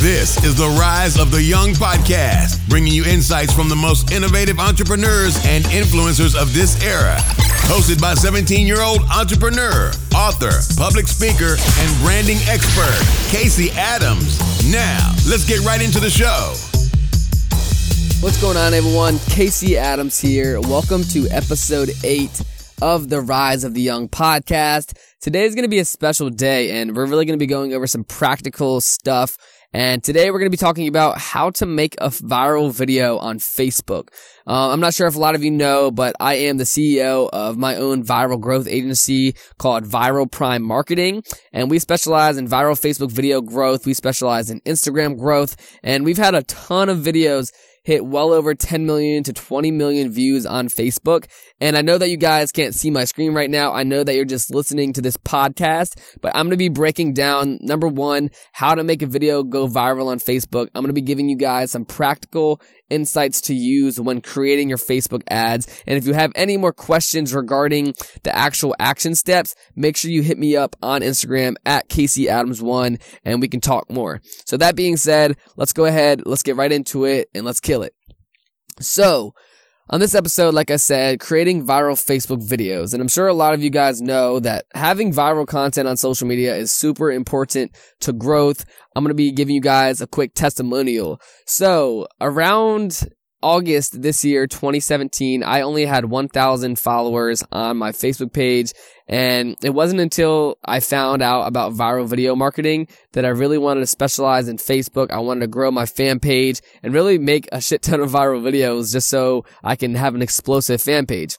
This is the Rise of the Young podcast, bringing you insights from the most innovative entrepreneurs and influencers of this era. Hosted by 17 year old entrepreneur, author, public speaker, and branding expert, Casey Adams. Now, let's get right into the show. What's going on, everyone? Casey Adams here. Welcome to episode eight of the Rise of the Young podcast. Today is going to be a special day, and we're really going to be going over some practical stuff and today we're going to be talking about how to make a viral video on Facebook. Uh, I'm not sure if a lot of you know, but I am the CEO of my own viral growth agency called Viral Prime Marketing. And we specialize in viral Facebook video growth. We specialize in Instagram growth. And we've had a ton of videos hit well over 10 million to 20 million views on Facebook. And I know that you guys can't see my screen right now. I know that you're just listening to this podcast, but I'm going to be breaking down number one, how to make a video go viral on Facebook. I'm going to be giving you guys some practical insights to use when creating your Facebook ads. And if you have any more questions regarding the actual action steps, make sure you hit me up on Instagram at Casey Adams one and we can talk more. So that being said, let's go ahead, let's get right into it and let's kill it. So, on this episode, like I said, creating viral Facebook videos. And I'm sure a lot of you guys know that having viral content on social media is super important to growth. I'm going to be giving you guys a quick testimonial. So around August this year, 2017, I only had 1,000 followers on my Facebook page. And it wasn't until I found out about viral video marketing that I really wanted to specialize in Facebook. I wanted to grow my fan page and really make a shit ton of viral videos just so I can have an explosive fan page.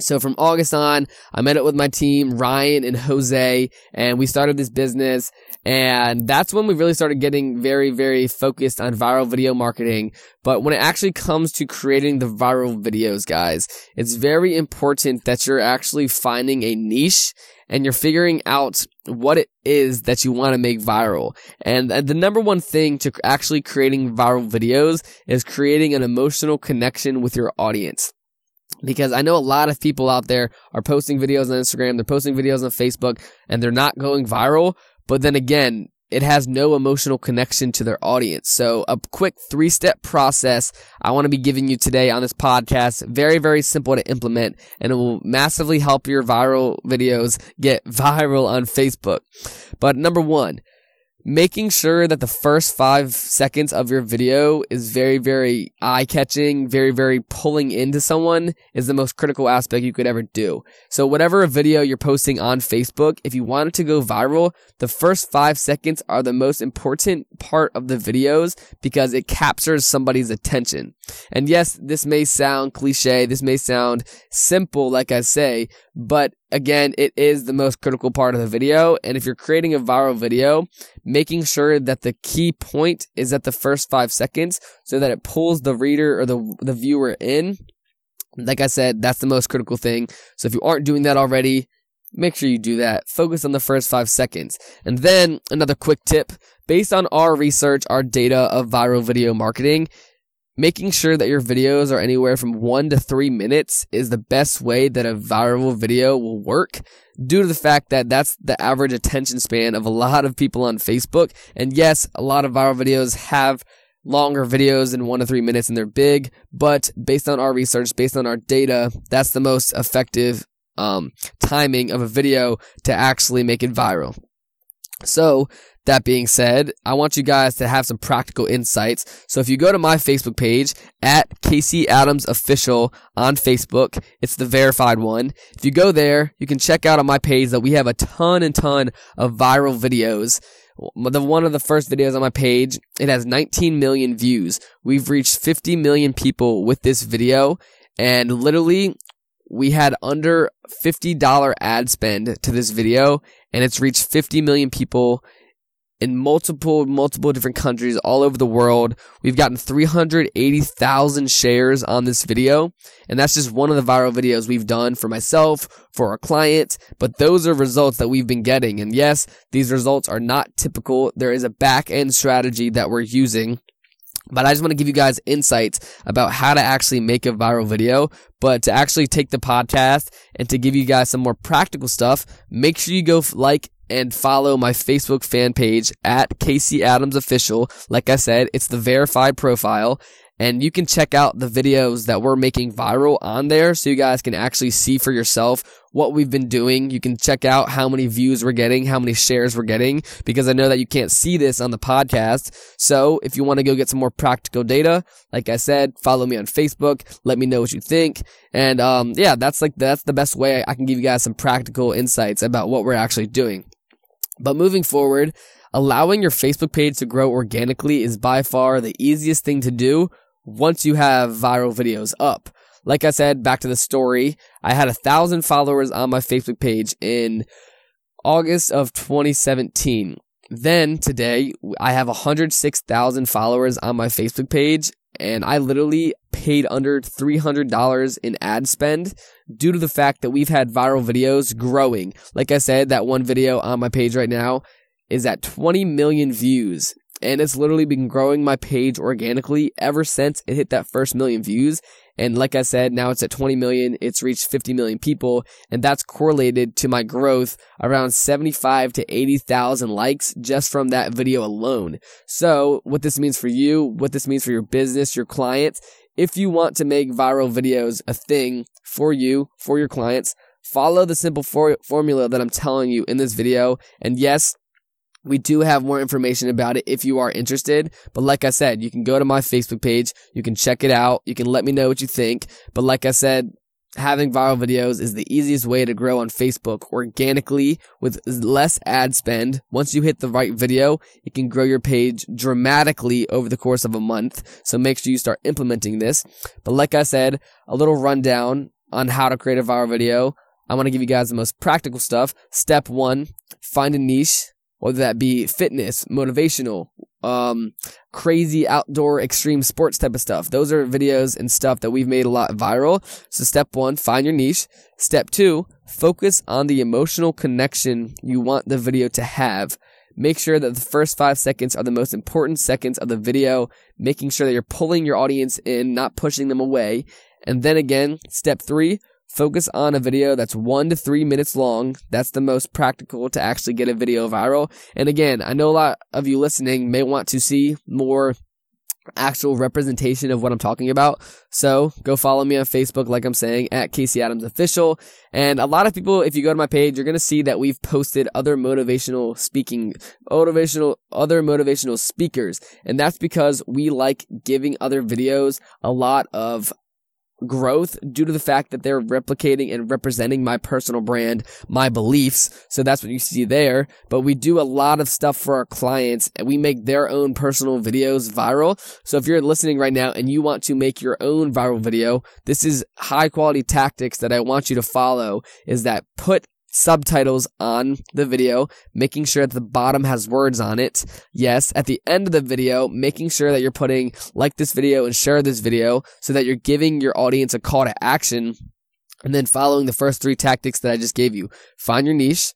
So from August on, I met up with my team, Ryan and Jose, and we started this business. And that's when we really started getting very, very focused on viral video marketing. But when it actually comes to creating the viral videos, guys, it's very important that you're actually finding a niche and you're figuring out what it is that you want to make viral. And the number one thing to actually creating viral videos is creating an emotional connection with your audience because I know a lot of people out there are posting videos on Instagram, they're posting videos on Facebook, and they're not going viral. But then again, it has no emotional connection to their audience. So a quick three step process I want to be giving you today on this podcast. Very, very simple to implement and it will massively help your viral videos get viral on Facebook. But number one, making sure that the first five seconds of your video is very, very eye catching, very, very pulling into someone is the most critical aspect you could ever do. So whatever video you're posting on Facebook, if you want it to go viral, the first five seconds are the most important part of the videos because it captures somebody's attention. And yes, this may sound cliche. This may sound simple, like I say, but again, it is the most critical part of the video. And if you're creating a viral video, making sure that the key point is at the first five seconds so that it pulls the reader or the, the viewer in. Like I said, that's the most critical thing. So if you aren't doing that already, make sure you do that. Focus on the first five seconds. And then another quick tip based on our research, our data of viral video marketing, Making sure that your videos are anywhere from one to three minutes is the best way that a viral video will work due to the fact that that's the average attention span of a lot of people on Facebook. And yes, a lot of viral videos have longer videos than one to three minutes and they're big, but based on our research, based on our data, that's the most effective um, timing of a video to actually make it viral. So that being said, I want you guys to have some practical insights. So if you go to my Facebook page at Casey Adams Official on Facebook, it's the verified one. If you go there, you can check out on my page that we have a ton and ton of viral videos. The one of the first videos on my page, it has 19 million views. We've reached 50 million people with this video and literally we had under $50 ad spend to this video and it's reached 50 million people in multiple, multiple different countries all over the world. We've gotten 380,000 shares on this video. And that's just one of the viral videos we've done for myself, for our clients. But those are results that we've been getting. And yes, these results are not typical. There is a back end strategy that we're using But I just want to give you guys insights about how to actually make a viral video, but to actually take the podcast and to give you guys some more practical stuff, make sure you go like and follow my Facebook fan page at Casey Adams Official. Like I said, it's the verified profile and you can check out the videos that we're making viral on there so you guys can actually see for yourself what we've been doing. You can check out how many views we're getting, how many shares we're getting, because I know that you can't see this on the podcast. So if you want to go get some more practical data, like I said, follow me on Facebook. Let me know what you think. And, um, yeah, that's like, that's the best way I can give you guys some practical insights about what we're actually doing. But moving forward, allowing your Facebook page to grow organically is by far the easiest thing to do once you have viral videos up. Like I said, back to the story, I had a thousand followers on my Facebook page in August of 2017. Then today, I have 106,000 followers on my Facebook page, and I literally paid under $300 in ad spend due to the fact that we've had viral videos growing. Like I said, that one video on my page right now is at 20 million views and it's literally been growing my page organically ever since it hit that first million views. And like I said, now it's at 20 million. It's reached 50 million people. And that's correlated to my growth around 75 to 80,000 likes just from that video alone. So what this means for you, what this means for your business, your clients, if you want to make viral videos a thing for you, for your clients, follow the simple for- formula that I'm telling you in this video. And yes, we do have more information about it if you are interested. But like I said, you can go to my Facebook page. You can check it out. You can let me know what you think. But like I said, having viral videos is the easiest way to grow on Facebook organically with less ad spend. Once you hit the right video, it can grow your page dramatically over the course of a month. So make sure you start implementing this. But like I said, a little rundown on how to create a viral video. I want to give you guys the most practical stuff. Step one, find a niche whether that be fitness, motivational, um, crazy outdoor extreme sports type of stuff. Those are videos and stuff that we've made a lot viral. So step one, find your niche. Step two, focus on the emotional connection you want the video to have. Make sure that the first five seconds are the most important seconds of the video, making sure that you're pulling your audience in, not pushing them away. And then again, step three, Focus on a video that's one to three minutes long. That's the most practical to actually get a video viral. And again, I know a lot of you listening may want to see more actual representation of what I'm talking about. So go follow me on Facebook, like I'm saying, at Casey Adams Official. And a lot of people, if you go to my page, you're going to see that we've posted other motivational speaking, motivational, other motivational speakers. And that's because we like giving other videos a lot of growth due to the fact that they're replicating and representing my personal brand, my beliefs. So that's what you see there. But we do a lot of stuff for our clients and we make their own personal videos viral. So if you're listening right now and you want to make your own viral video, this is high quality tactics that I want you to follow is that put subtitles on the video, making sure that the bottom has words on it. Yes, at the end of the video, making sure that you're putting like this video and share this video so that you're giving your audience a call to action. And then following the first three tactics that I just gave you. Find your niche,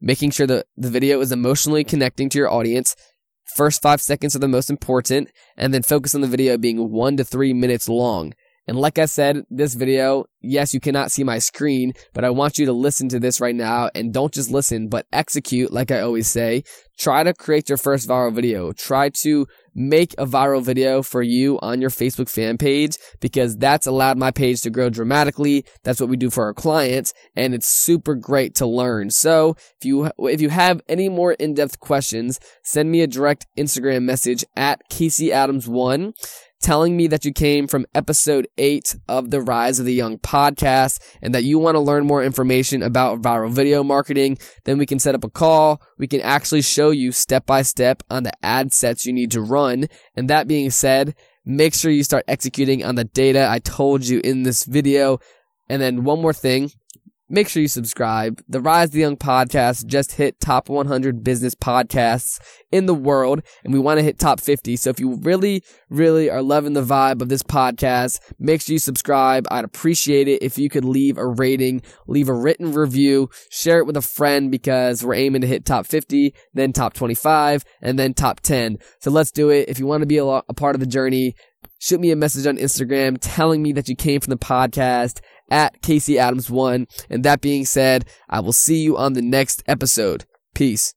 making sure that the video is emotionally connecting to your audience. First five seconds are the most important, and then focus on the video being one to three minutes long. And like I said, this video, yes, you cannot see my screen, but I want you to listen to this right now and don't just listen, but execute, like I always say. Try to create your first viral video. Try to make a viral video for you on your Facebook fan page because that's allowed my page to grow dramatically. That's what we do for our clients and it's super great to learn. So if you, if you have any more in-depth questions, send me a direct Instagram message at Casey Adams one telling me that you came from episode eight of the Rise of the Young podcast and that you want to learn more information about viral video marketing, then we can set up a call. We can actually show you step by step on the ad sets you need to run. And that being said, make sure you start executing on the data I told you in this video. And then one more thing. Make sure you subscribe. The Rise of the Young podcast just hit top 100 business podcasts in the world, and we want to hit top 50. So if you really, really are loving the vibe of this podcast, make sure you subscribe. I'd appreciate it if you could leave a rating, leave a written review, share it with a friend because we're aiming to hit top 50, then top 25, and then top 10. So let's do it. If you want to be a, a part of the journey, shoot me a message on Instagram telling me that you came from the podcast at Casey Adams1. And that being said, I will see you on the next episode. Peace.